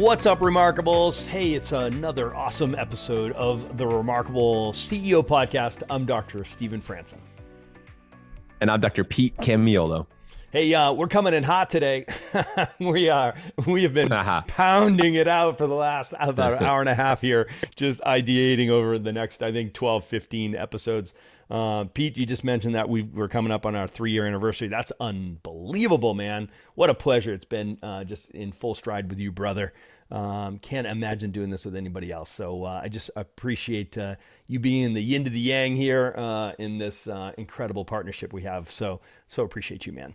What's up, Remarkables? Hey, it's another awesome episode of the Remarkable CEO podcast. I'm Dr. Stephen Franson. And I'm Dr. Pete Camiolo. Hey, uh, we're coming in hot today. we are. We have been uh-huh. pounding it out for the last about an hour and a half here, just ideating over the next, I think, 12, 15 episodes. Uh, Pete, you just mentioned that we are coming up on our three year anniversary. That's unbelievable, man. What a pleasure it's been uh, just in full stride with you, brother. Um, can't imagine doing this with anybody else. So uh, I just appreciate uh, you being the yin to the yang here uh, in this uh, incredible partnership we have. So so appreciate you, man.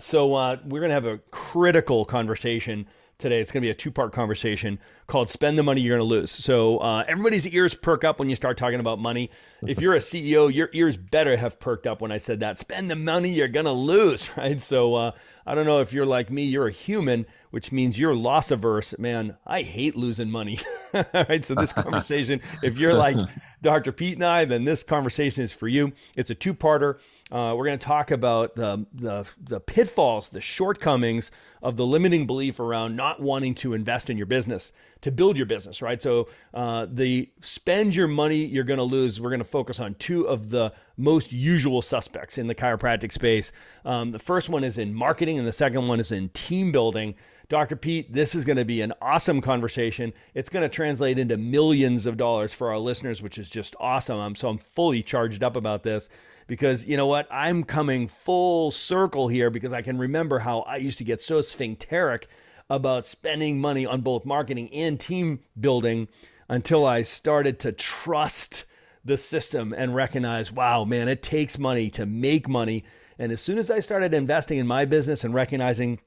so we're gonna have a critical conversation today. It's going to be a two part conversation called Spend the Money You're Going to Lose. So, uh, everybody's ears perk up when you start talking about money. If you're a CEO, your ears better have perked up when I said that. Spend the money you're going to lose, right? So, uh, I don't know if you're like me, you're a human, which means you're loss averse. Man, I hate losing money. right. So, this conversation, if you're like Dr. Pete and I, then this conversation is for you. It's a two parter. Uh, we're going to talk about the, the, the pitfalls, the shortcomings of the limiting belief around not wanting to invest in your business to build your business, right? So, uh, the spend your money you're going to lose, we're going to focus on two of the most usual suspects in the chiropractic space. Um, the first one is in marketing, and the second one is in team building. Dr. Pete, this is going to be an awesome conversation. It's going to translate into millions of dollars for our listeners, which is just awesome. I'm so I'm fully charged up about this because you know what? I'm coming full circle here because I can remember how I used to get so sphincteric about spending money on both marketing and team building until I started to trust the system and recognize, wow, man, it takes money to make money. And as soon as I started investing in my business and recognizing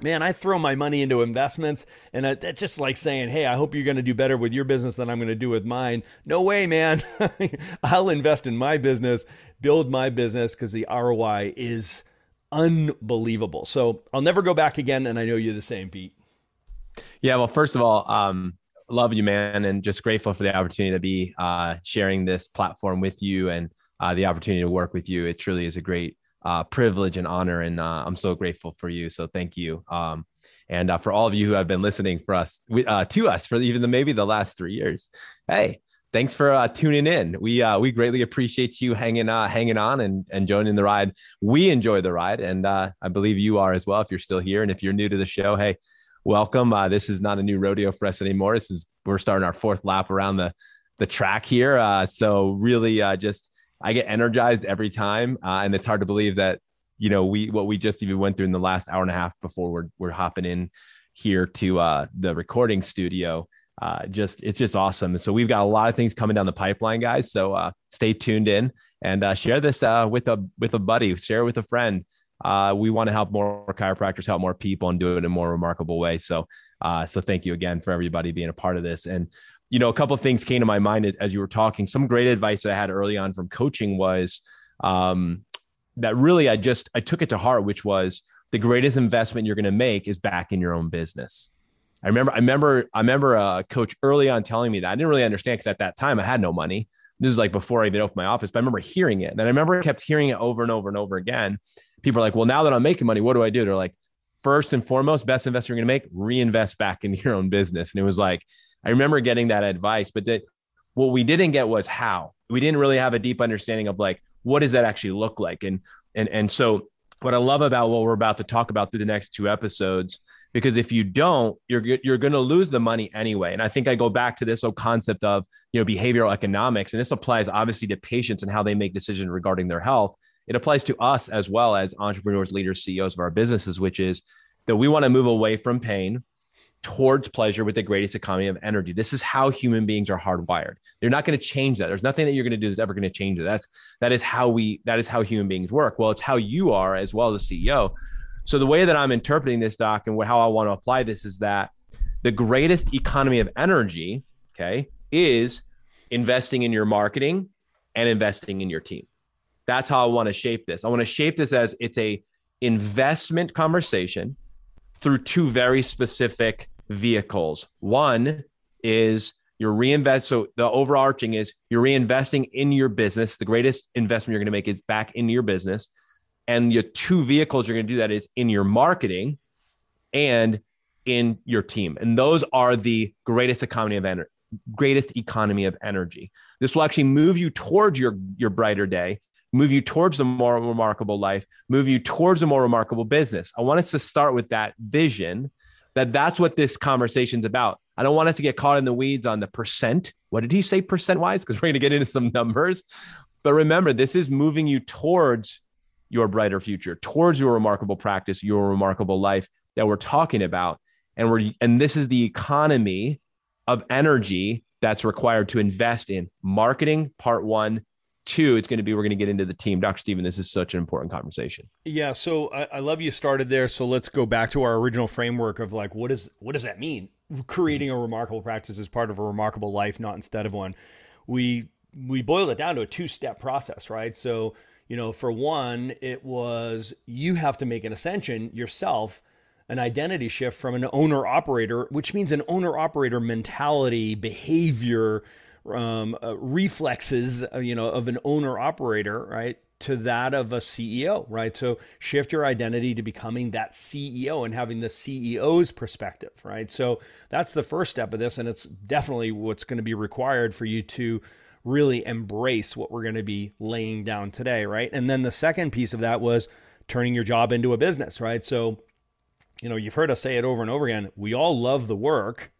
man, I throw my money into investments, and that's just like saying, hey, I hope you're going to do better with your business than I'm going to do with mine. No way, man. I'll invest in my business, build my business because the ROI is unbelievable. So I'll never go back again, and I know you're the same, Pete. Yeah, well, first of all, um, love you, man, and just grateful for the opportunity to be uh, sharing this platform with you and uh, the opportunity to work with you. It truly is a great uh, privilege and honor, and uh, I'm so grateful for you. So thank you. Um, and uh, for all of you who have been listening for us uh, to us for even the maybe the last three years, hey, thanks for uh, tuning in. We uh, we greatly appreciate you hanging uh, hanging on and and joining the ride. We enjoy the ride, and uh, I believe you are as well. If you're still here, and if you're new to the show, hey, welcome. Uh, this is not a new rodeo for us anymore. This is we're starting our fourth lap around the the track here. Uh, so really, uh, just I get energized every time, uh, and it's hard to believe that you know we what we just even went through in the last hour and a half before we're we're hopping in here to uh, the recording studio. Uh, just it's just awesome. So we've got a lot of things coming down the pipeline, guys. So uh, stay tuned in and uh, share this uh, with a with a buddy, share with a friend. Uh, we want to help more chiropractors, help more people, and do it in a more remarkable way. So, uh, so thank you again for everybody being a part of this. And you know, a couple of things came to my mind as you were talking. Some great advice that I had early on from coaching was um, that really I just I took it to heart, which was the greatest investment you're going to make is back in your own business. I remember, I remember, I remember a coach early on telling me that I didn't really understand because at that time I had no money. This is like before I even opened my office, but I remember hearing it. And I remember kept hearing it over and over and over again. People are like, well, now that I'm making money, what do I do? They're like, first and foremost, best investment you're going to make, reinvest back in your own business. And it was like, I remember getting that advice, but that what we didn't get was how. We didn't really have a deep understanding of like what does that actually look like, and and and so what I love about what we're about to talk about through the next two episodes, because if you don't, you're you're going to lose the money anyway. And I think I go back to this whole concept of you know behavioral economics, and this applies obviously to patients and how they make decisions regarding their health. It applies to us as well as entrepreneurs, leaders, CEOs of our businesses, which is that we want to move away from pain towards pleasure with the greatest economy of energy. This is how human beings are hardwired. They're not going to change that. There's nothing that you're going to do that's ever going to change it. That's that is how we that is how human beings work. Well, it's how you are as well as CEO. So the way that I'm interpreting this doc and how I want to apply this is that the greatest economy of energy, okay, is investing in your marketing and investing in your team. That's how I want to shape this. I want to shape this as it's a investment conversation through two very specific vehicles. One is you're reinvest. So the overarching is you're reinvesting in your business. The greatest investment you're going to make is back into your business. And your two vehicles you're going to do that is in your marketing and in your team. And those are the greatest economy of energy, greatest economy of energy. This will actually move you towards your, your brighter day, move you towards a more remarkable life, move you towards a more remarkable business. I want us to start with that vision that that's what this conversation's about. I don't want us to get caught in the weeds on the percent. What did he say percent wise? Because we're going to get into some numbers. But remember, this is moving you towards your brighter future, towards your remarkable practice, your remarkable life that we're talking about. And we're and this is the economy of energy that's required to invest in marketing, part one, two, it's going to be we're going to get into the team. Dr. Stephen, this is such an important conversation. Yeah. So I, I, love you started there. So let's go back to our original framework of like what is what does that mean? Creating a remarkable practice is part of a remarkable life, not instead of one. We we boiled it down to a two step process, right? So you know, for one, it was you have to make an ascension yourself an identity shift from an owner operator, which means an owner operator mentality, behavior, um, uh, reflexes, uh, you know, of an owner operator, right, to that of a CEO, right? So shift your identity to becoming that CEO and having the CEO's perspective, right? So that's the first step of this, and it's definitely what's going to be required for you to really embrace what we're going to be laying down today, right? And then the second piece of that was turning your job into a business, right? So, you know, you've heard us say it over and over again. We all love the work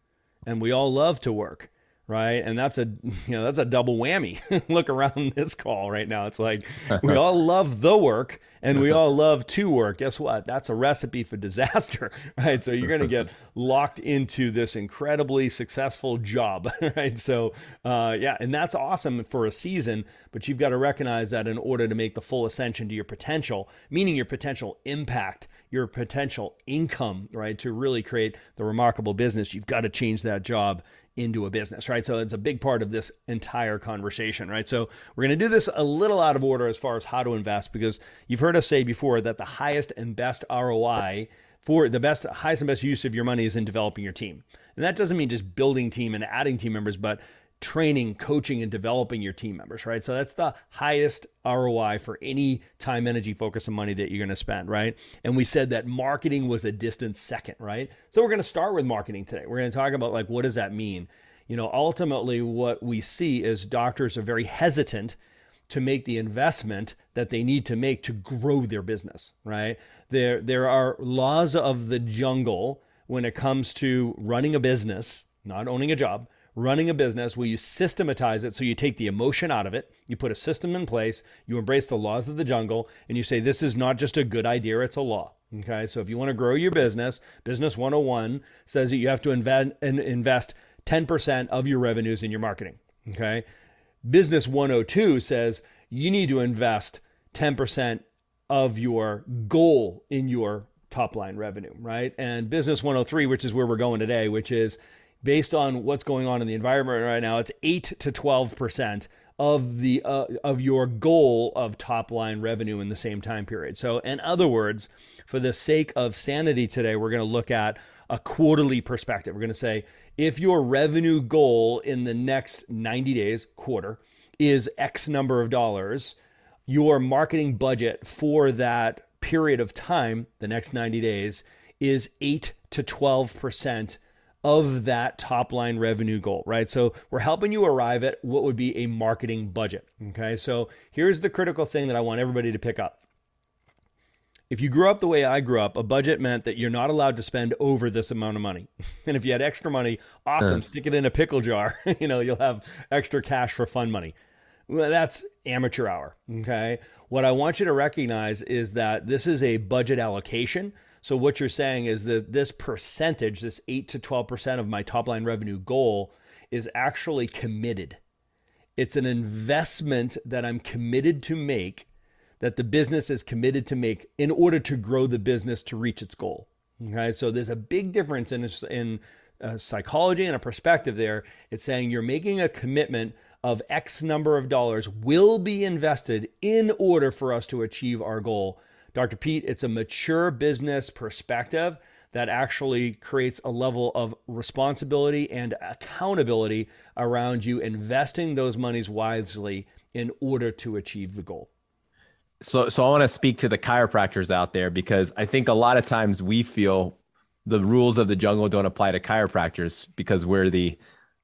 and we all love to work right? And that's a you know that's a double whammy look around this call right now. It's like we all love the work and we all love to work. Guess what? That's a recipe for disaster right? So you're going to get locked into this incredibly successful job right? So uh, yeah and that's awesome for a season but you've got to recognize that in order to make the full ascension to your potential meaning your potential impact your potential income right? To really create the remarkable business you've got to change that job into a business, right? So it's a big part of this entire conversation, right? So we're going to do this a little out of order as far as how to invest because you've heard us say before that the highest and best ROI for the best highest and best use of your money is in developing your team. And that doesn't mean just building team and adding team members, but training, coaching, and developing your team members, right? So that's the highest ROI for any time, energy, focus, and money that you're going to spend, right? And we said that marketing was a distant second, right? So we're going to start with marketing today. We're going to talk about like, what does that mean? You know, ultimately, what we see is doctors are very hesitant to make the investment that they need to make to grow their business, right? There, there are laws of the jungle when it comes to running a business, not owning a job, running a business where you systematize it so you take the emotion out of it, you put a system in place, you embrace the laws of the jungle, and you say, This is not just a good idea, it's a law. Okay, so if you want to grow your business, Business 101 says that you have to invest, invest 10% of your revenues in your marketing. Okay, Business 102 says you need to invest 10% of your goal in your top line revenue, right? And Business 103, which is where we're going today, which is based on what's going on in the environment right now, it's 8 to 12% of the uh, of your goal of top line revenue in the same time period. So in other words, for the sake of sanity today, we're going to look at a quarterly perspective. We're going to say if your revenue goal in the next 90 days, quarter, is X number of dollars, your marketing budget for that period of time, the next 90 days, is 8 to 12% of that top line revenue goal, right? So we're helping you arrive at what would be a marketing budget. Okay. So here's the critical thing that I want everybody to pick up. If you grew up the way I grew up, a budget meant that you're not allowed to spend over this amount of money. And if you had extra money, awesome, stick it in a pickle jar. you know, you'll have extra cash for fun money. Well, that's amateur hour. Okay. What I want you to recognize is that this is a budget allocation. So what you're saying is that this percentage, this 8 to 12% of my top line revenue goal is actually committed. It's an investment that I'm committed to make that the business is committed to make in order to grow the business to reach its goal. Okay? So there's a big difference in in uh, psychology and a perspective there. It's saying you're making a commitment of X number of dollars will be invested in order for us to achieve our goal. Dr. Pete, it's a mature business perspective that actually creates a level of responsibility and accountability around you investing those monies wisely in order to achieve the goal. So, so I want to speak to the chiropractors out there because I think a lot of times we feel the rules of the jungle don't apply to chiropractors because we're the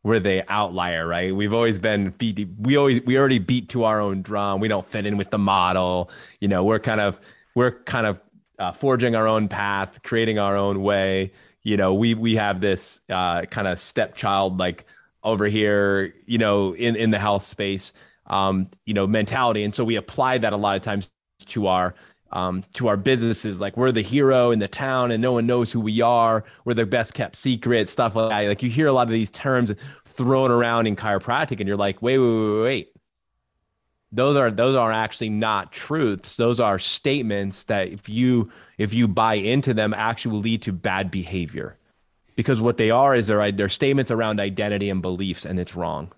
we're the outlier, right? We've always been beat. We always we already beat to our own drum. We don't fit in with the model. You know, we're kind of we're kind of uh, forging our own path, creating our own way. You know, we we have this uh, kind of stepchild like over here, you know, in in the health space, um, you know, mentality, and so we apply that a lot of times to our um, to our businesses. Like we're the hero in the town, and no one knows who we are. We're the best kept secret, stuff like that. Like you hear a lot of these terms thrown around in chiropractic, and you're like, wait, wait, wait, wait those are those are actually not truths. Those are statements that if you if you buy into them actually will lead to bad behavior. Because what they are is they're, they're statements around identity and beliefs and it's wrong.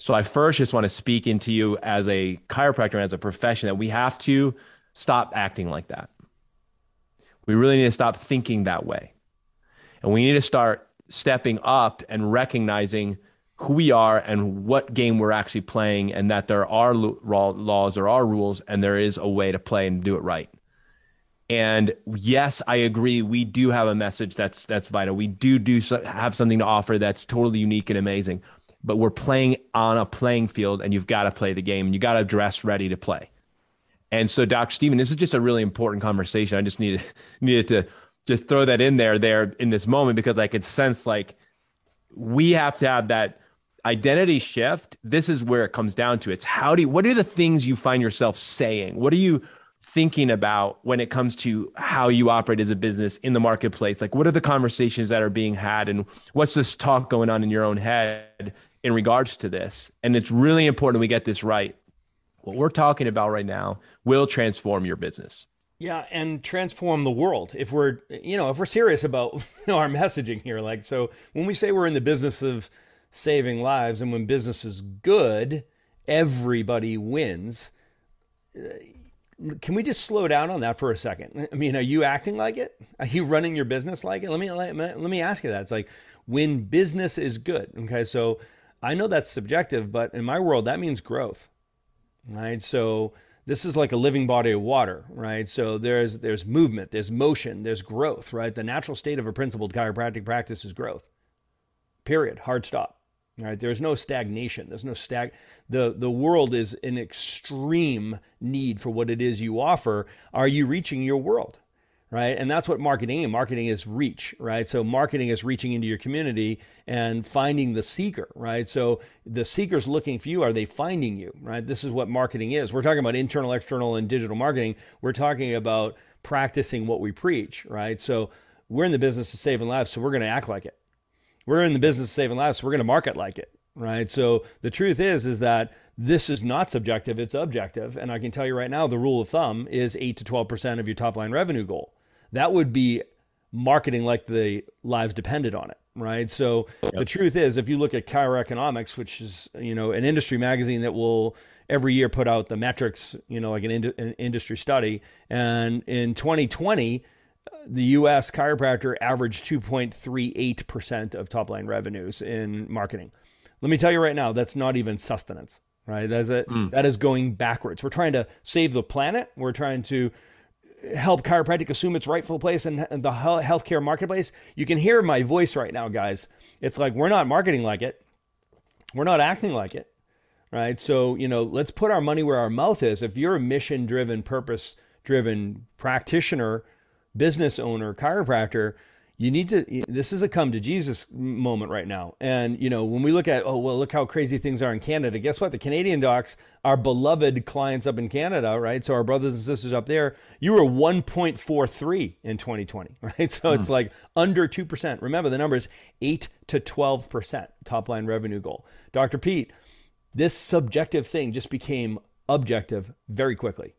So i first just want to speak into you as a chiropractor and as a profession that we have to stop acting like that. We really need to stop thinking that way. And we need to start stepping up and recognizing who we are and what game we're actually playing, and that there are laws, there are rules, and there is a way to play and do it right. And yes, I agree. We do have a message that's that's vital. We do do have something to offer that's totally unique and amazing. But we're playing on a playing field, and you've got to play the game, and you got to dress ready to play. And so, Doc Stephen, this is just a really important conversation. I just needed needed to just throw that in there there in this moment because I could sense like we have to have that identity shift, this is where it comes down to. It's how do you, what are the things you find yourself saying? What are you thinking about when it comes to how you operate as a business in the marketplace? Like, what are the conversations that are being had, and what's this talk going on in your own head in regards to this? And it's really important we get this right. What we're talking about right now will transform your business. Yeah, and transform the world. If we're, you know, if we're serious about you know, our messaging here, like, so when we say we're in the business of saving lives. And when business is good, everybody wins. Uh, can we just slow down on that for a second? I mean, are you acting like it? Are you running your business like it? Let me let, let me ask you that. It's like when business is good. Okay, so I know that's subjective, but in my world, that means growth, right? So this is like a living body of water, right? So there's there's movement, there's motion, there's growth, right? The natural state of a principled chiropractic practice is growth. Period. Hard stop. Right? There's no stagnation. There's no stag. The the world is in extreme need for what it is you offer. Are you reaching your world? Right. And that's what marketing and marketing is reach, right? So marketing is reaching into your community and finding the seeker, right? So the seeker's looking for you. Are they finding you? Right. This is what marketing is. We're talking about internal, external, and digital marketing. We're talking about practicing what we preach, right? So we're in the business of saving lives, so we're going to act like it we're in the business of saving lives, so we're going to market like it, right? So the truth is, is that this is not subjective; it's objective. And I can tell you right now, the rule of thumb is eight to twelve percent of your top line revenue goal. That would be marketing like the lives depended on it, right? So yep. the truth is, if you look at Chiro Economics, which is you know an industry magazine that will every year put out the metrics, you know, like an, ind- an industry study, and in 2020 the US chiropractor averaged 2.38% of top line revenues in marketing. Let me tell you right now, that's not even sustenance, right? That's it. Mm. That is going backwards. We're trying to save the planet. We're trying to help chiropractic assume its rightful place in the healthcare marketplace. You can hear my voice right now, guys. It's like we're not marketing like it. We're not acting like it, right? So, you know, let's put our money where our mouth is. If you're a mission driven, purpose driven practitioner, business owner, chiropractor, you need to this is a come to jesus moment right now. And you know when we look at oh well look how crazy things are in canada. Guess what? The canadian docs our beloved clients up in canada right? So our brothers and sisters up there you were 1.43 in 2020 right? So it's hmm. like under 2% remember the number is 8 to 12% top line revenue goal. Dr pete this subjective thing just became objective very quickly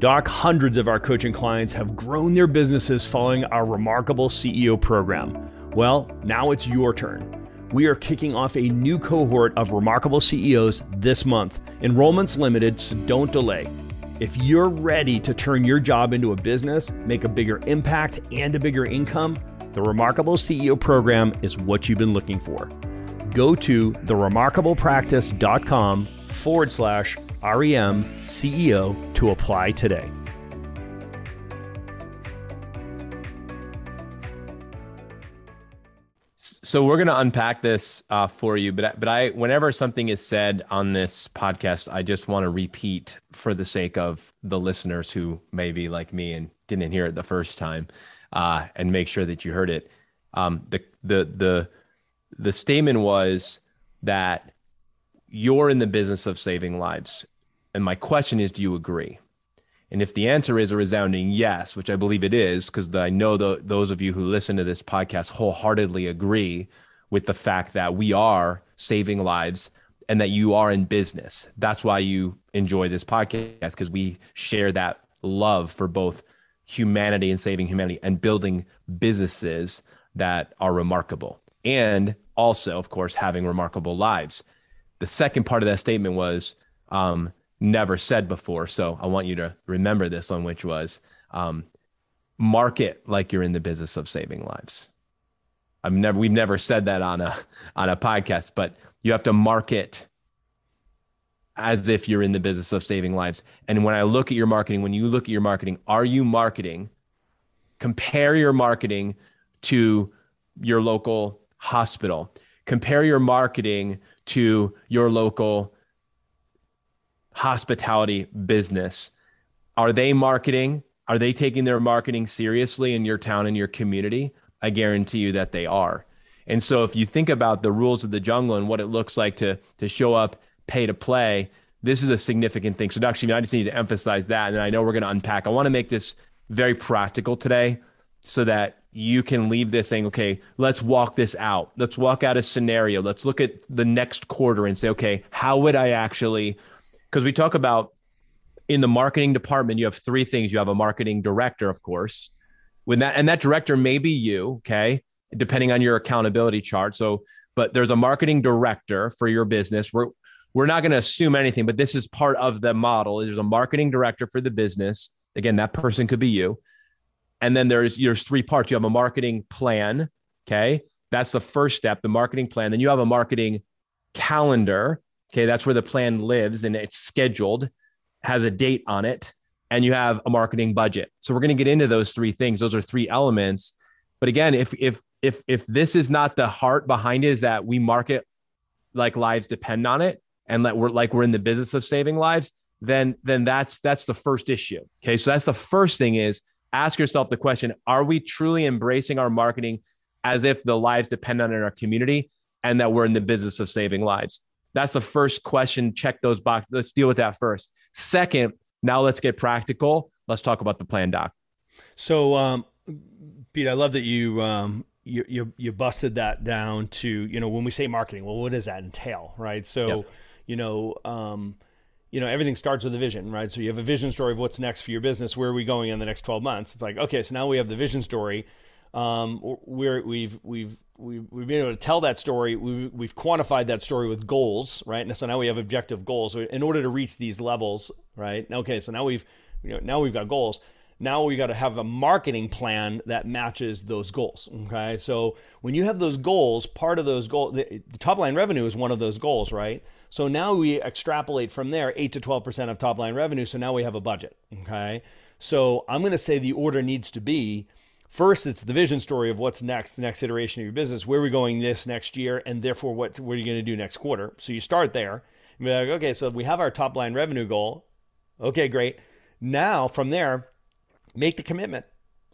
Doc, hundreds of our coaching clients have grown their businesses following our remarkable CEO program. Well, now it's your turn. We are kicking off a new cohort of remarkable CEOs this month. Enrollment's limited, so don't delay. If you're ready to turn your job into a business, make a bigger impact, and a bigger income, the Remarkable CEO program is what you've been looking for. Go to theremarkablepractice.com forward slash REM CEO to apply today. So we're going to unpack this uh, for you, but but I whenever something is said on this podcast, I just want to repeat for the sake of the listeners who may be like me and didn't hear it the first time, uh, and make sure that you heard it. Um, the the the the statement was that you're in the business of saving lives, and my question is, do you agree? And if the answer is a resounding yes, which I believe it is, because I know the, those of you who listen to this podcast wholeheartedly agree with the fact that we are saving lives and that you are in business. That's why you enjoy this podcast, because we share that love for both humanity and saving humanity and building businesses that are remarkable. And also, of course, having remarkable lives. The second part of that statement was um, never said before. So I want you to remember this one, which was um, market like you're in the business of saving lives. I've never we've never said that on a on a podcast, but you have to market as if you're in the business of saving lives. And when I look at your marketing, when you look at your marketing, are you marketing? Compare your marketing to your local hospital. Compare your marketing to your local hospitality business. Are they marketing? Are they taking their marketing seriously in your town and your community? I guarantee you that they are. And so if you think about the rules of the jungle and what it looks like to to show up, pay to play, this is a significant thing. So actually, I just need to emphasize that. And I know we're going to unpack. I want to make this very practical today so that you can leave this saying, okay, let's walk this out. Let's walk out a scenario. Let's look at the next quarter and say, okay, how would I actually because we talk about in the marketing department, you have three things. You have a marketing director, of course, when that and that director may be you, okay, depending on your accountability chart. So, but there's a marketing director for your business. We're we're not going to assume anything, but this is part of the model. There's a marketing director for the business. Again, that person could be you. And then there's there's three parts. You have a marketing plan, okay? That's the first step, the marketing plan. Then you have a marketing calendar, Okay, that's where the plan lives and it's scheduled, has a date on it, and you have a marketing budget. So we're going to get into those three things. Those are three elements. But again, if if if if this is not the heart behind it, is that we market like lives depend on it, and that we're like we're in the business of saving lives, then then that's that's the first issue. Okay, so that's the first thing is ask yourself the question: Are we truly embracing our marketing as if the lives depend on it in our community, and that we're in the business of saving lives? That's the first question. Check those boxes. Let's deal with that first. Second, now let's get practical. Let's talk about the plan doc. So, um, Pete, I love that you, um, you, you, you busted that down to, you know, when we say marketing, well, what does that entail? Right. So, yep. you know, um, you know, everything starts with a vision, right? So you have a vision story of what's next for your business. Where are we going in the next 12 months? It's like, okay, so now we have the vision story. Um, we're, we've, we've, we've, we've been able to tell that story. We, we've quantified that story with goals, right? And so now we have objective goals in order to reach these levels, right? Okay, so now we've you know, now we've got goals. Now we got to have a marketing plan that matches those goals. Okay, so when you have those goals, part of those goals, the, the top line revenue is one of those goals, right? So now we extrapolate from there, eight to twelve percent of top line revenue. So now we have a budget. Okay, so I'm going to say the order needs to be First, it's the vision story of what's next, the next iteration of your business. Where are we going this next year? And therefore, what, what are you going to do next quarter? So you start there. Be like, okay, so we have our top line revenue goal. Okay, great. Now, from there, make the commitment.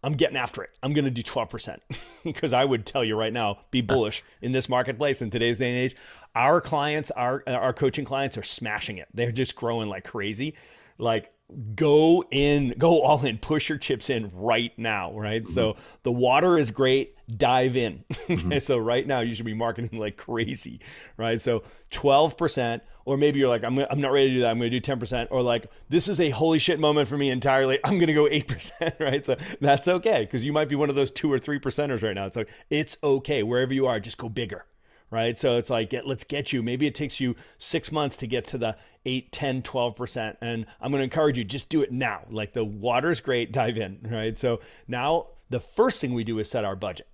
I'm getting after it. I'm going to do 12% because I would tell you right now, be bullish in this marketplace in today's day and age. Our clients, our our coaching clients are smashing it. They're just growing like crazy. Like go in, go all in, push your chips in right now, right? Mm-hmm. So the water is great, dive in. mm-hmm. So right now you should be marketing like crazy, right? So 12% or maybe you're like, I'm, I'm not ready to do that. I'm going to do 10%, or like, this is a holy shit moment for me entirely. I'm going to go 8%, right? So that's okay because you might be one of those two or three percenters right now. So it's okay. Wherever you are, just go bigger, right? So it's like, let's get you. Maybe it takes you six months to get to the 8, 10, 12%. And I'm going to encourage you, just do it now. Like the water's great, dive in, right? So now the first thing we do is set our budget.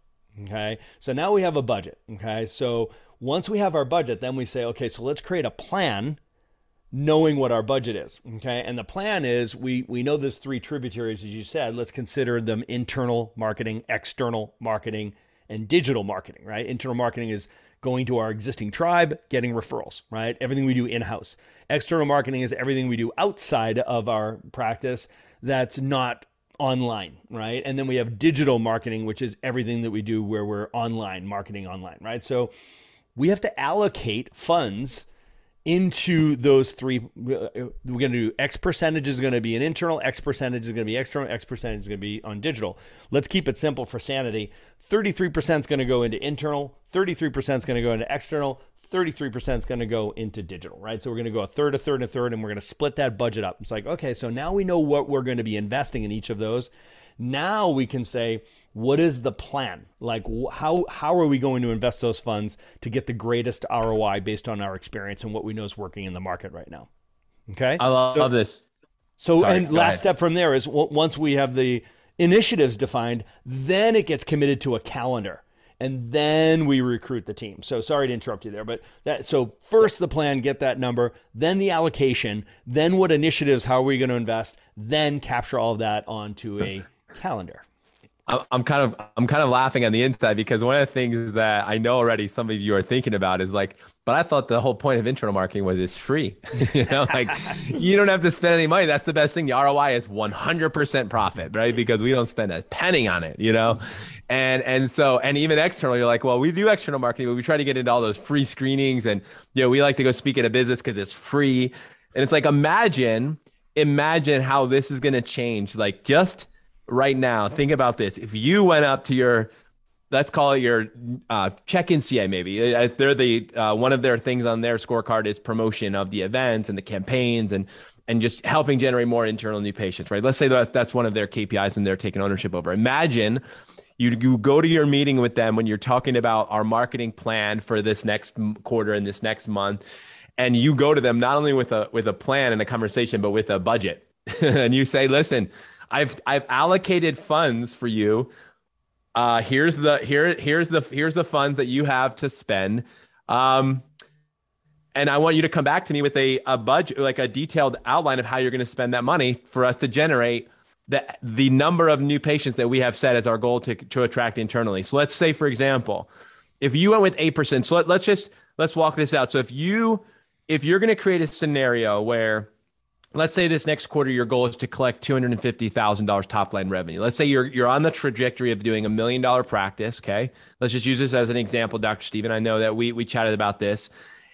Okay. So now we have a budget. Okay. So once we have our budget, then we say, okay, so let's create a plan knowing what our budget is. Okay. And the plan is we we know there's three tributaries, as you said. Let's consider them internal marketing, external marketing, and digital marketing, right? Internal marketing is going to our existing tribe, getting referrals, right? Everything we do in-house. External marketing is everything we do outside of our practice that's not online, right? And then we have digital marketing, which is everything that we do where we're online, marketing online, right? So we have to allocate funds into those three. We're going to do X percentage is going to be an internal, X percentage is going to be external, X percentage is going to be on digital. Let's keep it simple for sanity. 33% is going to go into internal, 33% is going to go into external, 33% is going to go into digital, right? So we're going to go a third, a third, and a third, and we're going to split that budget up. It's like, okay, so now we know what we're going to be investing in each of those. Now we can say, what is the plan? Like, how how are we going to invest those funds to get the greatest ROI based on our experience and what we know is working in the market right now? Okay, I love, so, love this. So, Sorry, and last ahead. step from there is once we have the initiatives defined, then it gets committed to a calendar and then we recruit the team. So sorry to interrupt you there, but that so first the plan, get that number, then the allocation, then what initiatives, how are we going to invest, then capture all of that onto a calendar. I'm kind of I'm kind of laughing on the inside because one of the things that I know already some of you are thinking about is like, but I thought the whole point of internal marketing was it's free. you know, like you don't have to spend any money. That's the best thing. The ROI is 100% profit, right? Because we don't spend a penny on it, you know? And and so and even external, you're like, well, we do external marketing, but we try to get into all those free screenings and you know, we like to go speak at a business because it's free. And it's like imagine, imagine how this is gonna change. Like just right now, think about this. If you went up to your let's call it your uh, check-in CA maybe. Uh, they're the uh, one of their things on their scorecard is promotion of the events and the campaigns and and just helping generate more internal new patients, right? Let's say that that's one of their KPIs and they're taking ownership over. Imagine you, you go to your meeting with them when you're talking about our marketing plan for this next quarter and this next month and you go to them not only with a with a plan and a conversation but with a budget and you say listen I've I've allocated funds for you. Uh, here's the here here's the here's the funds that you have to spend. Um, and I want you to come back to me with a, a budget, like a detailed outline of how you're going to spend that money for us to generate the the number of new patients that we have set as our goal to to attract internally. So let's say, for example, if you went with eight percent, so let, let's just let's walk this out. So if you if you're going to create a scenario where let's say this next quarter your goal is to collect $250,000 top line revenue. Let's say you're you're on the trajectory of doing a million dollar practice, okay? Let's just use this as an example, Dr. Stephen. I know that we we chatted about this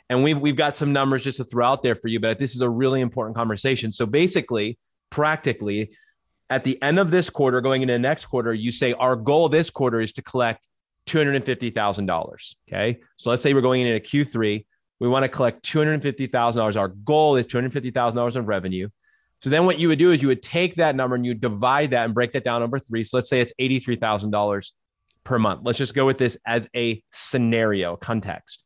and we've we've got some numbers just to throw out there for you, but this is a really important conversation. So basically, practically at the end of this quarter going into the next quarter, you say our goal this quarter is to collect $250,000, okay? So let's say we're going into Q3 we want to collect $250,000. Our goal is $250,000 of revenue. So then what you would do is you would take that number and you divide that and break that down over three. So let's say it's $83,000 per month. Let's just go with this as a scenario context.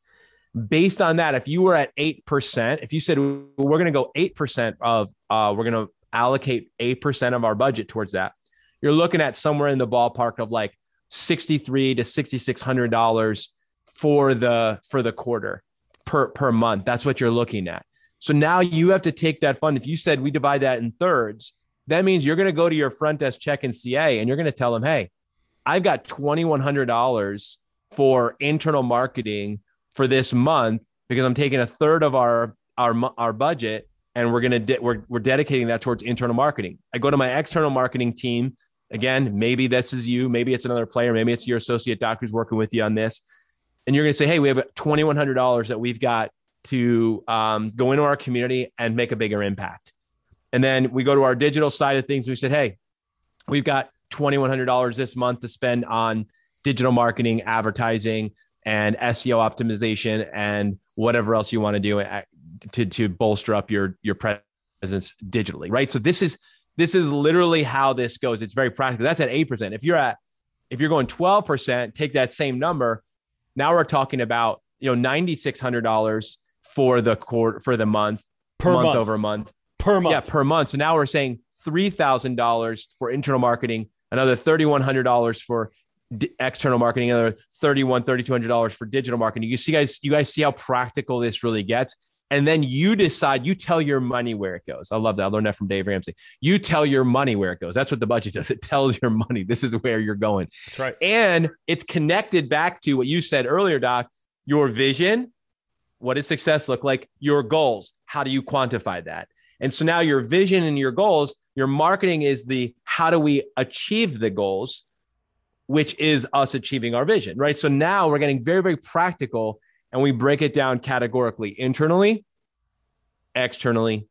Based on that, if you were at 8%, if you said we're going to go 8% of, uh, we're going to allocate 8% of our budget towards that, you're looking at somewhere in the ballpark of like 63 to $6,600 for the, for the quarter per per month. That's what you're looking at. So now you have to take that fund. If you said we divide that in thirds, that means you're going to go to your front desk check and CA and you're going to tell them, hey, I've got $2,100 for internal marketing for this month because I'm taking a third of our our our budget and we're going to de- we're we're dedicating that towards internal marketing. I go to my external marketing team. Again, maybe this is you, maybe it's another player, maybe it's your associate doc who's working with you on this and you're going to say, hey, we have $2,100 that we've got to um, go into our community and make a bigger impact. And then we go to our digital side of things. We said, hey, we've got $2,100 this month to spend on digital marketing, advertising, and SEO optimization, and whatever else you want to do to to bolster up your your presence digitally, right? So this is this is literally how this goes. It's very practical. That's at eight percent. If you're at if you're going twelve percent, take that same number. Now we're talking about you know ninety six hundred dollars for the quarter for the month per month, month over month per month. Yeah, per month. So now we're saying three thousand dollars for internal marketing, another thirty one hundred dollars for d- external marketing, another thirty one, thirty two hundred dollars for digital marketing. You see, guys, you guys see how practical this really gets. And then you decide, you tell your money where it goes. I love that. I learned that from Dave Ramsey. You tell your money where it goes. That's what the budget does. It tells your money, this is where you're going. That's right. And it's connected back to what you said earlier, Doc, your vision. What does success look like? Your goals. How do you quantify that? And so now your vision and your goals, your marketing is the how do we achieve the goals, which is us achieving our vision, right? So now we're getting very, very practical and we break it down categorically internally, externally,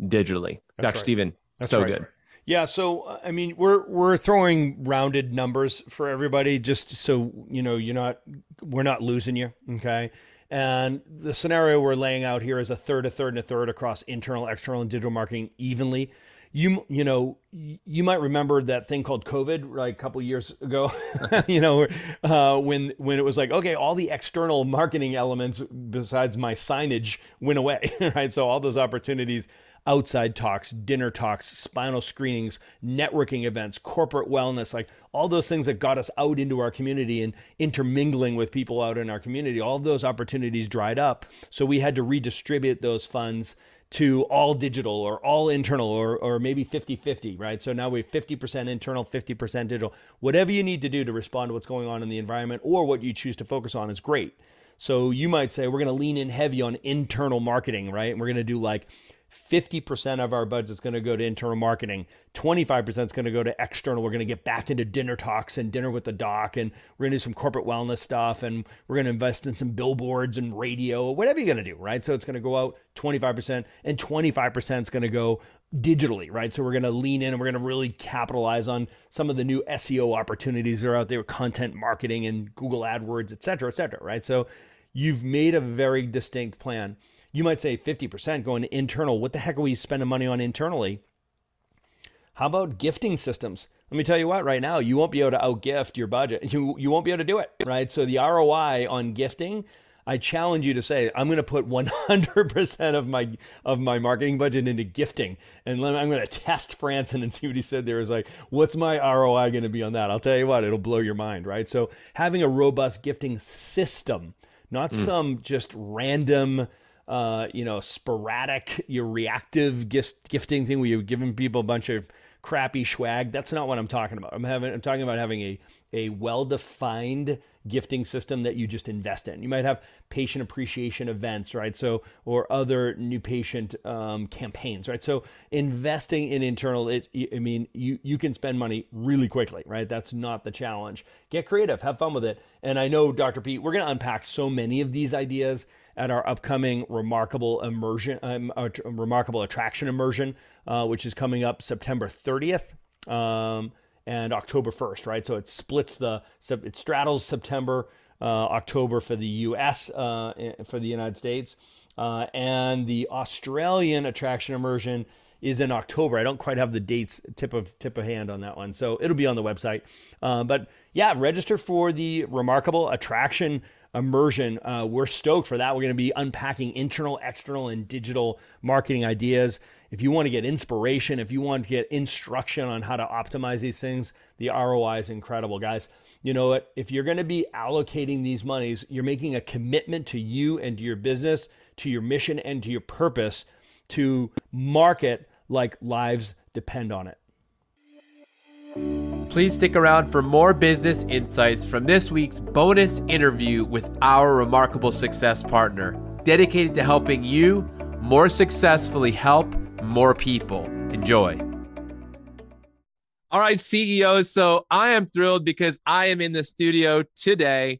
digitally. That's Dr. right. Stephen, That's so right. good. Yeah, so uh, I mean, we're we're throwing rounded numbers for everybody, just so you know, you're not we're not losing you, okay? And the scenario we're laying out here is a third, a third, and a third across internal, external, and digital marketing evenly. You you know you might remember that thing called COVID like a couple years ago, you know, uh, when when it was like okay, all the external marketing elements besides my signage went away, right? So all those opportunities outside talks, dinner talks, spinal screenings, networking events, corporate wellness, like all those things that got us out into our community and intermingling with people out in our community, all those opportunities dried up. So we had to redistribute those funds to all digital or all internal or, or maybe 50 50, right? So now we have 50% internal, 50% digital. Whatever you need to do to respond to what's going on in the environment or what you choose to focus on is great. So you might say, we're going to lean in heavy on internal marketing, right? And we're going to do like 50% of our budget is going to go to internal marketing. 25% is going to go to external. We're going to get back into dinner talks and dinner with the doc. And we're going to do some corporate wellness stuff. And we're going to invest in some billboards and radio, whatever you're going to do, right? So it's going to go out 25%, and 25% is going to go digitally, right? So we're going to lean in and we're going to really capitalize on some of the new SEO opportunities that are out there, content marketing and Google AdWords, et cetera, et cetera, right? So you've made a very distinct plan. You might say 50% going to internal. What the heck are we spending money on internally? How about gifting systems? Let me tell you what, right now, you won't be able to outgift your budget. You, you won't be able to do it, right? So the ROI on gifting, I challenge you to say, I'm going to put 100% of my of my marketing budget into gifting. And I'm going to test Franson and see what he said there is like, what's my ROI going to be on that? I'll tell you what, it'll blow your mind, right? So having a robust gifting system, not mm. some just random uh, you know, sporadic, your reactive gift, gifting thing where you're giving people a bunch of crappy swag. That's not what I'm talking about. I'm having I'm talking about having a a well-defined gifting system that you just invest in. You might have patient appreciation events, right? So or other new patient um, campaigns, right? So investing in internal, it, I mean, you you can spend money really quickly, right? That's not the challenge. Get creative, have fun with it. And I know, Dr. Pete, we're to unpack so many of these ideas at our upcoming remarkable immersion, um, uh, remarkable attraction immersion, uh, which is coming up September 30th um, and October 1st. Right, so it splits the it straddles September, uh, October for the U.S. Uh, for the United States, uh, and the Australian attraction immersion is in October. I don't quite have the dates tip of tip of hand on that one, so it'll be on the website. Uh, but yeah, register for the remarkable attraction immersion. Uh, we're stoked for that. We're going to be unpacking internal, external, and digital marketing ideas. If you want to get inspiration, if you want to get instruction on how to optimize these things, the ROI is incredible, guys. You know what? If you're going to be allocating these monies, you're making a commitment to you and to your business, to your mission, and to your purpose to market like lives depend on it. Please stick around for more business insights from this week's bonus interview with our remarkable success partner, dedicated to helping you more successfully help more people. Enjoy. All right, CEOs. So I am thrilled because I am in the studio today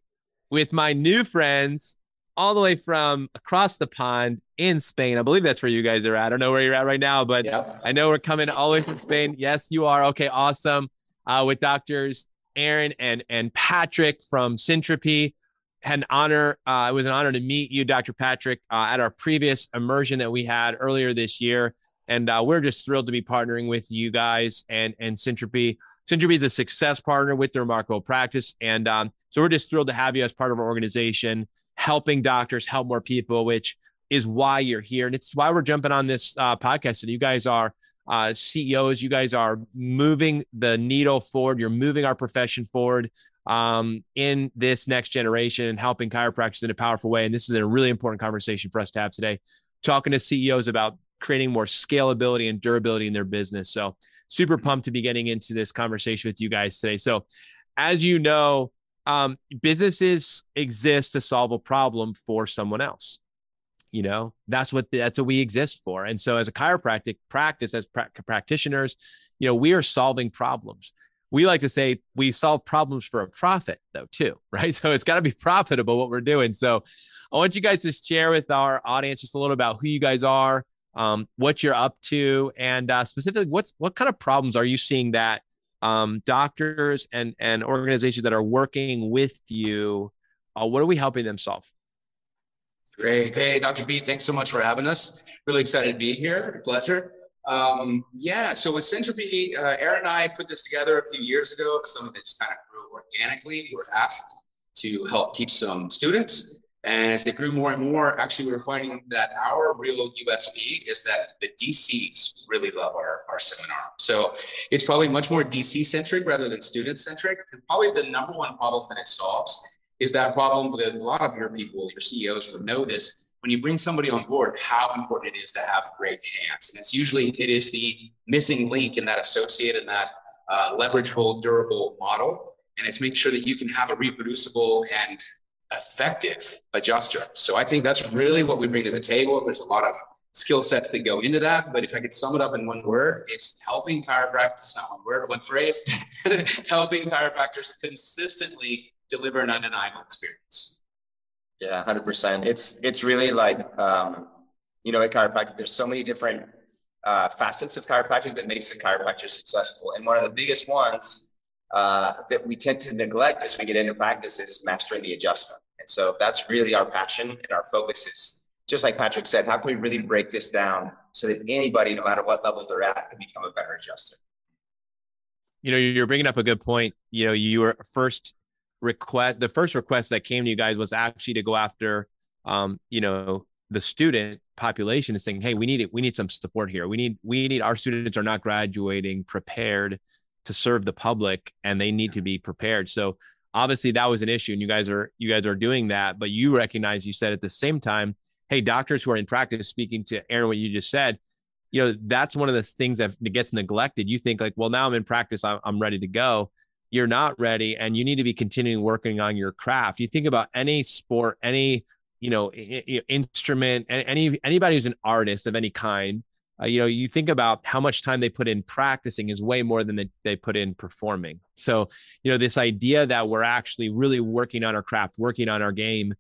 with my new friends all the way from across the pond in Spain. I believe that's where you guys are at. I don't know where you're at right now, but yep. I know we're coming all the way from Spain. Yes, you are. Okay, awesome uh, with doctors Aaron and and Patrick from Syntropy. had an honor. Uh, it was an honor to meet you, Dr. Patrick, uh, at our previous immersion that we had earlier this year, and uh, we're just thrilled to be partnering with you guys and and Syntropy. Syntropy is a success partner with the Remarkable Practice, and um, so we're just thrilled to have you as part of our organization, helping doctors help more people, which is why you're here, and it's why we're jumping on this uh, podcast. And you guys are uh, CEOs. You guys are moving the needle forward. You're moving our profession forward um, in this next generation and helping chiropractors in a powerful way. And this is a really important conversation for us to have today, talking to CEOs about creating more scalability and durability in their business. So, super pumped to be getting into this conversation with you guys today. So, as you know, um, businesses exist to solve a problem for someone else you know that's what that's what we exist for. And so as a chiropractic practice as pra- practitioners you know we are solving problems. We like to say we solve problems for a profit though too right? So it's got to be profitable what we're doing. So i want you guys to share with our audience just a little about who you guys are um, what you're up to and uh, specifically what's what kind of problems are you seeing that um, doctors and and organizations that are working with you uh, what are we helping them solve Great. Hey, Dr. B, thanks so much for having us. Really excited to be here. Pleasure. Um, yeah, so with Syntropy, uh, Aaron and I put this together a few years ago. Some of it just kind of grew organically. We were asked to help teach some students. And as they grew more and more, actually, we were finding that our real USP is that the DCs really love our, our seminar. So it's probably much more DC centric rather than student centric. And probably the number one problem that it solves is that problem with a lot of your people, your CEOs will notice. When you bring somebody on board, how important it is to have great hands. And it's usually, it is the missing link in that associate and that uh, leverageable, durable model. And it's make sure that you can have a reproducible and effective adjuster. So I think that's really what we bring to the table. There's a lot of skill sets that go into that. But if I could sum it up in one word, it's helping chiropractors, not one word, one phrase, helping chiropractors consistently deliver an undeniable experience. Yeah, hundred percent. It's it's really like um, you know, at chiropractic, there's so many different uh, facets of chiropractic that makes a chiropractor successful, and one of the biggest ones uh, that we tend to neglect as we get into practice is mastering the adjustment. And so that's really our passion and our focus is just like Patrick said, how can we really break this down so that anybody, no matter what level they're at, can become a better adjuster? You know, you're bringing up a good point. You know, you were first request the first request that came to you guys was actually to go after um, you know the student population and saying hey we need it we need some support here. We need we need our students are not graduating prepared to serve the public and they need to be prepared. So obviously that was an issue and you guys are you guys are doing that but you recognize you said at the same time hey doctors who are in practice speaking to aaron what you just said you know that's one of the things that gets neglected. You think like well now i'm in practice i'm, I'm ready to go you're not ready and you need to be continuing working on your craft. You think about any sport, any you know instrument, any anybody who's an artist of any kind. Uh, you know, you think about how much time they put in practicing is way more than they, they put in performing. So, you know, this idea that we're actually really working on our craft, working on our game.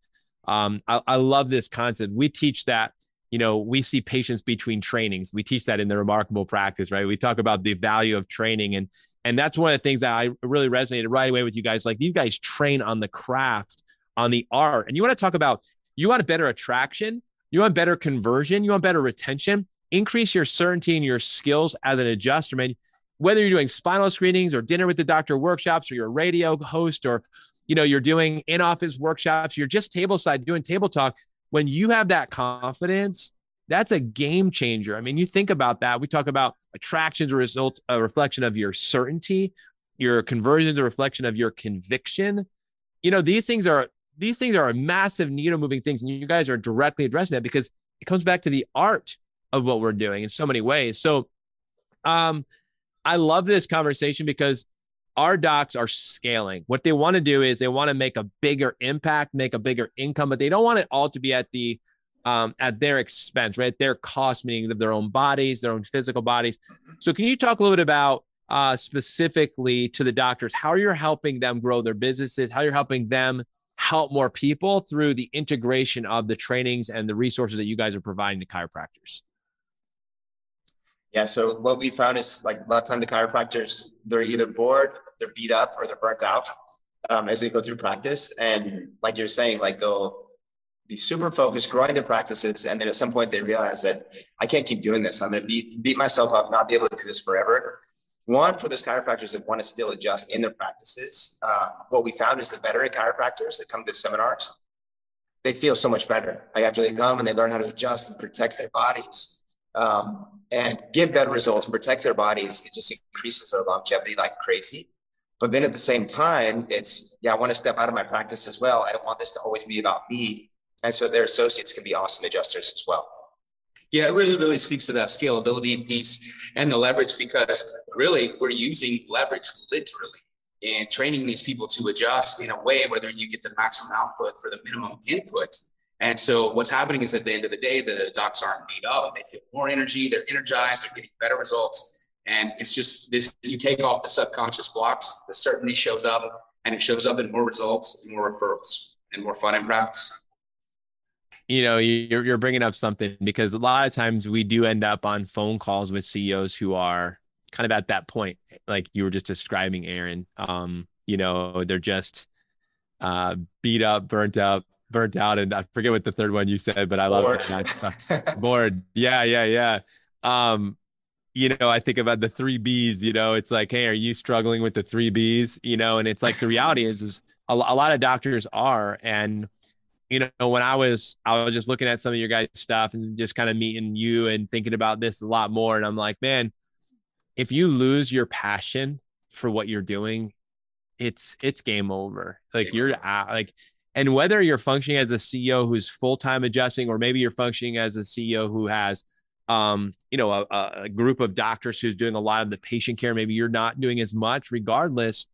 Um, I, I love this concept. We teach that you know, we see patients between trainings. We teach that in the remarkable practice, right? We talk about the value of training and and that's one of the things that I really resonated right away with you guys. Like these guys train on the craft, on the art. And you want to talk about you want a better attraction, you want better conversion, you want better retention, increase your certainty and your skills as an adjuster. Man, whether you're doing spinal screenings or dinner with the doctor workshops or you're a radio host or you know you're doing in-office workshops, you're just table side doing table talk. When you have that confidence that's a game changer. I mean, you think about that. We talk about attractions a result, a reflection of your certainty, your conversions a reflection of your conviction. You know, these things are these things are massive needle moving things, and you guys are directly addressing that because it comes back to the art of what we're doing in so many ways. So, um, I love this conversation because our docs are scaling. What they want to do is they want to make a bigger impact, make a bigger income, but they don't want it all to be at the um, at their expense, right? Their cost, meaning their own bodies, their own physical bodies. So, can you talk a little bit about uh, specifically to the doctors how you're helping them grow their businesses, how you're helping them help more people through the integration of the trainings and the resources that you guys are providing to chiropractors? Yeah. So what we found is like a lot of time the chiropractors they're either bored, they're beat up, or they're burnt out. um, as they go through practice. And like you're saying, like they'll be super focused, growing their practices, and then at some point they realize that I can't keep doing this. I'm going to beat beat myself up, not be able to do this forever. One for those chiropractors that want to still adjust in their practices. Uh, what we found is the veteran chiropractors that come to seminars, they feel so much better. Like after they come and they learn how to adjust and protect their bodies um, and give better results and protect their bodies, it just increases their longevity like crazy. But then at the same time, it's yeah, I want to step out of my practice as well. I don't want this to always be about me. And so their associates can be awesome adjusters as well. Yeah, it really, really speaks to that scalability piece and the leverage because really we're using leverage literally in training these people to adjust in a way whether you get the maximum output for the minimum input. And so what's happening is at the end of the day, the docs aren't beat up. They feel more energy, they're energized, they're getting better results. And it's just this you take off the subconscious blocks, the certainty shows up, and it shows up in more results, more referrals, and more fun in practice you know you're, you're bringing up something because a lot of times we do end up on phone calls with ceos who are kind of at that point like you were just describing aaron. Um you know they're just uh beat up burnt up burnt out and i forget what the third one you said but i love it bored. Yeah yeah yeah. Um you know i think about the three b's you know it's like hey are you struggling with the three b's? You know and it's like the reality is is a, a lot of doctors are and you know, when I was, I was just looking at some of your guys' stuff and just kind of meeting you and thinking about this a lot more. And I'm like, man, if you lose your passion for what you're doing, it's it's game over. Like game you're over. like, and whether you're functioning as a CEO who's full time adjusting, or maybe you're functioning as a CEO who has, um, you know, a, a group of doctors who's doing a lot of the patient care. Maybe you're not doing as much. Regardless,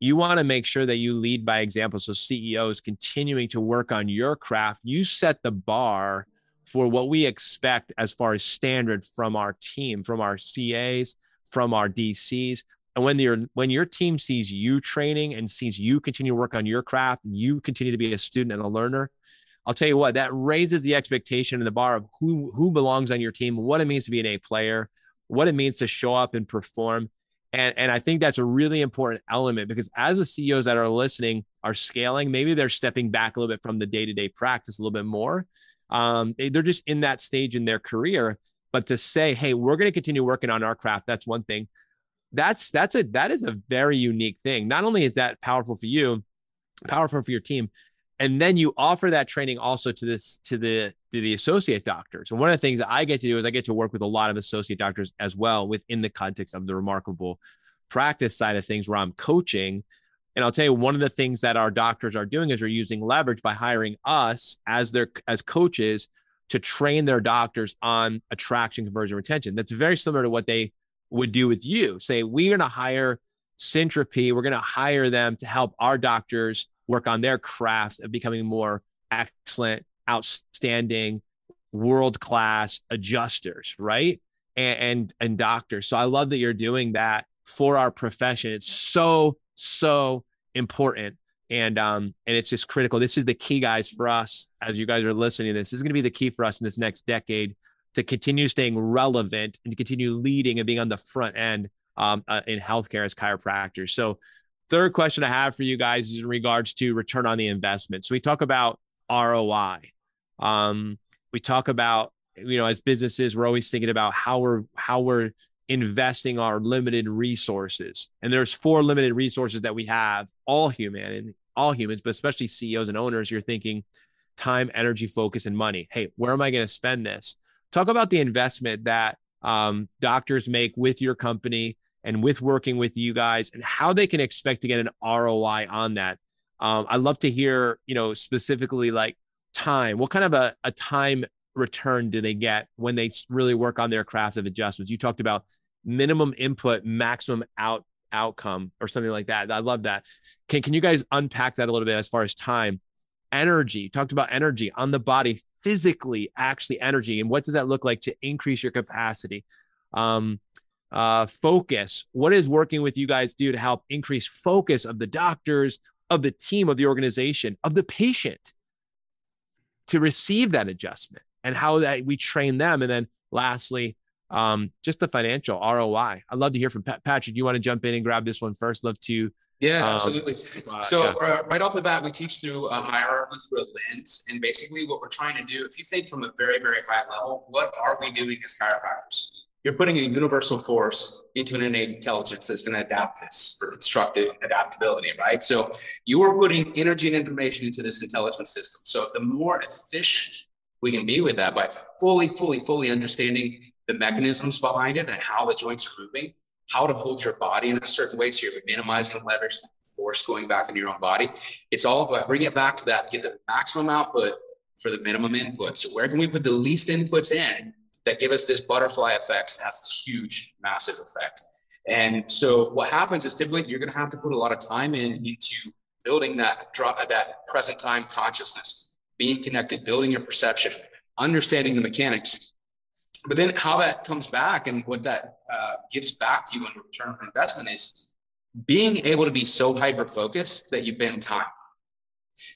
you want to make sure that you lead by example. So CEOs continuing to work on your craft, you set the bar for what we expect as far as standard from our team, from our CAs, from our DCs. And when your when your team sees you training and sees you continue to work on your craft and you continue to be a student and a learner, I'll tell you what, that raises the expectation and the bar of who who belongs on your team, what it means to be an A player, what it means to show up and perform. And, and I think that's a really important element because as the CEOs that are listening are scaling, maybe they're stepping back a little bit from the day to day practice a little bit more. Um, they, they're just in that stage in their career. But to say, hey, we're going to continue working on our craft, that's one thing. That's that's a that is a very unique thing. Not only is that powerful for you, powerful for your team, and then you offer that training also to this to the to the associate doctors. And one of the things that i get to do is i get to work with a lot of associate doctors as well within the context of the remarkable practice side of things where i'm coaching. And i'll tell you one of the things that our doctors are doing is they're using leverage by hiring us as their as coaches to train their doctors on attraction conversion retention. That's very similar to what they would do with you. Say we're going to hire Syntropy, we're going to hire them to help our doctors work on their craft of becoming more excellent, outstanding, world class adjusters, right? And, and and doctors. So I love that you're doing that for our profession. It's so so important. And um and it's just critical. This is the key guys for us as you guys are listening to this. This is going to be the key for us in this next decade to continue staying relevant and to continue leading and being on the front end um, uh, in healthcare as chiropractors. So Third question I have for you guys is in regards to return on the investment. So we talk about ROI. Um, we talk about you know as businesses we're always thinking about how we're how we're investing our limited resources. And there's four limited resources that we have all human and all humans but especially ceos and owners you're thinking time energy focus and money. Hey where am i going to spend this? Talk about the investment that um, doctors make with your company and with working with you guys and how they can expect to get an ROI on that. Um, I'd love to hear, you know, specifically like time. What kind of a, a time return do they get when they really work on their craft of adjustments? You talked about minimum input, maximum out outcome, or something like that. I love that. Can can you guys unpack that a little bit as far as time, energy? You talked about energy on the body, physically, actually energy, and what does that look like to increase your capacity? Um, uh, focus. What is working with you guys do to help increase focus of the doctors, of the team, of the organization, of the patient to receive that adjustment and how that we train them. And then lastly, um, just the financial ROI. I'd love to hear from Pat- Patrick. Do you want to jump in and grab this one first? Love to Yeah, um, absolutely. so yeah. Uh, right off the bat, we teach through a hierarchy through a lens, and basically what we're trying to do. If you think from a very very high level, what are we doing as chiropractors? You're putting a universal force into an innate intelligence that's going to adapt this for constructive adaptability, right? So you are putting energy and information into this intelligence system. So the more efficient we can be with that by fully, fully, fully understanding the mechanisms behind it and how the joints are moving, how to hold your body in a certain way so you're minimizing leverage force going back into your own body. It's all about bring it back to that, get the maximum output for the minimum input. So where can we put the least inputs in that give us this butterfly effect has this huge, massive effect? And so what happens is typically you're going to have to put a lot of time in into building that drop that present time consciousness, being connected, building your perception, understanding the mechanics, but then how that comes back and what that uh, gives back to you in return for investment is being able to be so hyper focused that you bend time.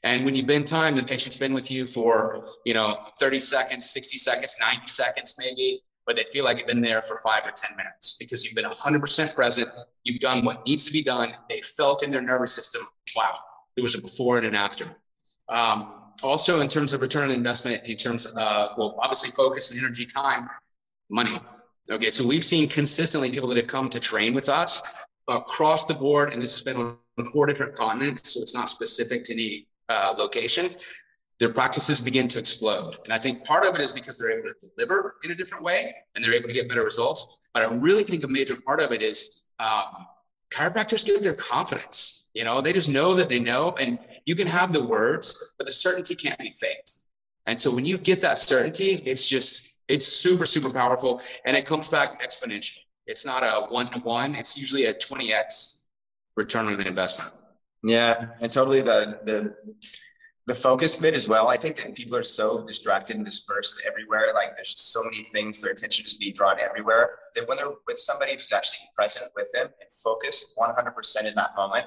And when you bend time, the patient's been with you for, you know, 30 seconds, 60 seconds, 90 seconds, maybe, but they feel like you've been there for five or 10 minutes because you've been 100% present. You've done what needs to be done. They felt in their nervous system, wow, there was a before and an after. Um, also in terms of return on investment, in terms of, well, obviously focus and energy, time, money. Okay, so we've seen consistently people that have come to train with us across the board, and this has been on four different continents, so it's not specific to any uh, location. Their practices begin to explode. And I think part of it is because they're able to deliver in a different way and they're able to get better results. But I really think a major part of it is um, chiropractors get their confidence. You know, they just know that they know, and you can have the words, but the certainty can't be faked. And so when you get that certainty, it's just, it's super, super powerful and it comes back exponentially. It's not a one to one, it's usually a 20x return on investment. Yeah, and totally the the the focus bit as well. I think that people are so distracted and dispersed everywhere. Like there's just so many things, their attention just be drawn everywhere. That when they're with somebody who's actually present with them and focused 100% in that moment,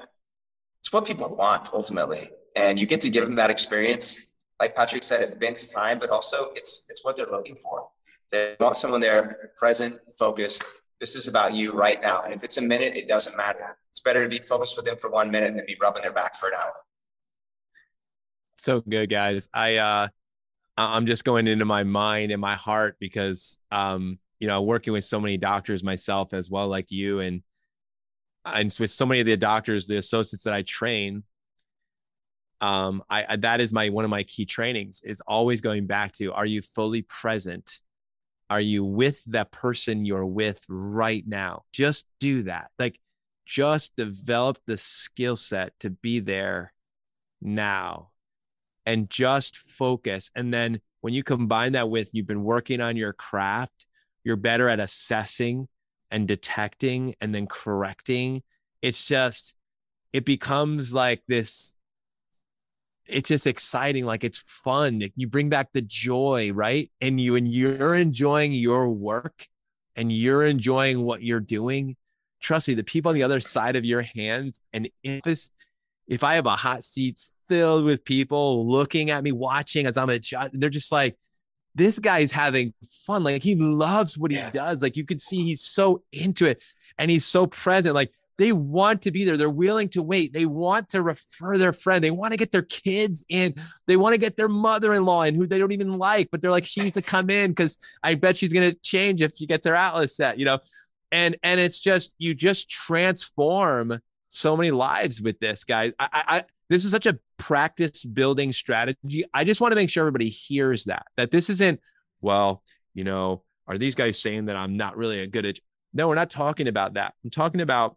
it's what people want ultimately. And you get to give them that experience. Like Patrick said, it bends time, but also it's it's what they're looking for. They want someone there present, focused. This is about you right now. And if it's a minute, it doesn't matter. It's better to be focused with them for one minute than be rubbing their back for an hour. So good, guys. I uh I'm just going into my mind and my heart because um, you know, working with so many doctors myself as well, like you, and and with so many of the doctors, the associates that I train, um, I, I that is my one of my key trainings is always going back to: Are you fully present? Are you with that person you're with right now? Just do that. Like, just develop the skill set to be there now and just focus. And then when you combine that with you've been working on your craft, you're better at assessing and detecting and then correcting. It's just, it becomes like this. It's just exciting, like it's fun. You bring back the joy, right? And you and you're enjoying your work and you're enjoying what you're doing. Trust me, the people on the other side of your hands, and if this, if I have a hot seats filled with people looking at me, watching as I'm a judge, they're just like, this guy's having fun. Like he loves what he yeah. does. Like you can see he's so into it and he's so present. Like they want to be there. They're willing to wait. They want to refer their friend. They want to get their kids in. They want to get their mother-in-law in who they don't even like, but they're like, she needs to come in because I bet she's gonna change if she gets her atlas set, you know. And and it's just you just transform so many lives with this guy. I, I this is such a practice building strategy. I just want to make sure everybody hears that, that this isn't, well, you know, are these guys saying that I'm not really a good? No, we're not talking about that. I'm talking about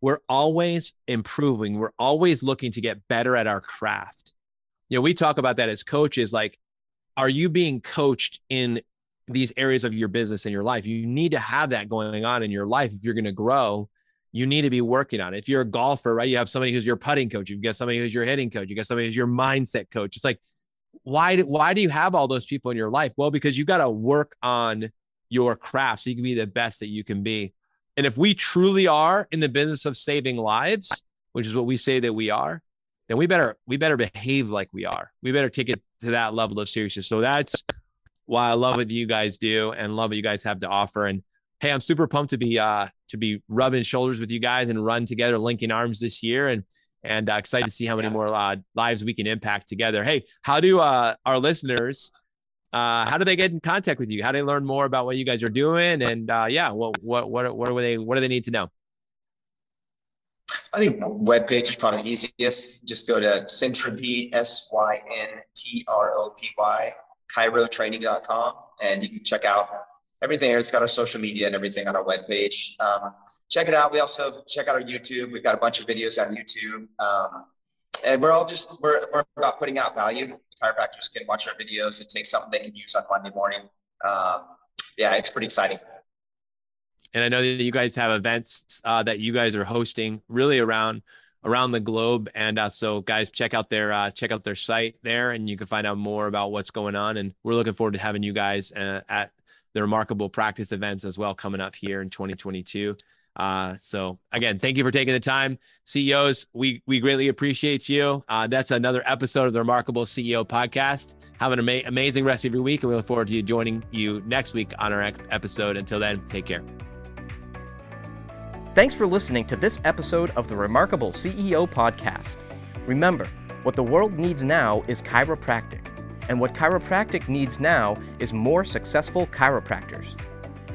we're always improving. We're always looking to get better at our craft. You know, we talk about that as coaches. Like, are you being coached in these areas of your business and your life? You need to have that going on in your life if you're going to grow you need to be working on. It. If you're a golfer, right, you have somebody who's your putting coach, you've got somebody who's your hitting coach, you got somebody who's your mindset coach. It's like, why do, why do you have all those people in your life? Well, because you got to work on your craft so you can be the best that you can be. And if we truly are in the business of saving lives, which is what we say that we are, then we better we better behave like we are. We better take it to that level of seriousness. So that's why I love what you guys do and love what you guys have to offer. And hey, I'm super pumped to be uh, to be rubbing shoulders with you guys and run together, linking arms this year, and and uh, excited to see how many more uh, lives we can impact together. Hey, how do uh, our listeners? Uh, how do they get in contact with you? How do they learn more about what you guys are doing? And uh, yeah, what what what what do they what do they need to know? I think webpage is probably easiest. Just go to Syntropy, S Y N T R O P Y, chirotraining.com, and you can check out everything. It's got our social media and everything on our webpage. Um, check it out. We also check out our YouTube. We've got a bunch of videos on YouTube. Um, and we're all just, we're, we're about putting out value. Chiropractors can watch our videos and take something they can use on Monday morning. Um, yeah, it's pretty exciting. And I know that you guys have events uh, that you guys are hosting really around around the globe. And uh, so, guys, check out their uh, check out their site there, and you can find out more about what's going on. And we're looking forward to having you guys uh, at the remarkable practice events as well coming up here in 2022. Uh, so again, thank you for taking the time, CEOs. We we greatly appreciate you. Uh, that's another episode of the Remarkable CEO Podcast. Have an ama- amazing rest of your week, and we look forward to you joining you next week on our episode. Until then, take care. Thanks for listening to this episode of the Remarkable CEO Podcast. Remember, what the world needs now is chiropractic, and what chiropractic needs now is more successful chiropractors.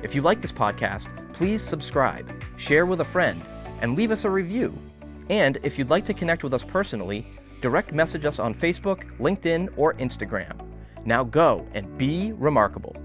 If you like this podcast, please subscribe, share with a friend, and leave us a review. And if you'd like to connect with us personally, direct message us on Facebook, LinkedIn, or Instagram. Now go and be remarkable.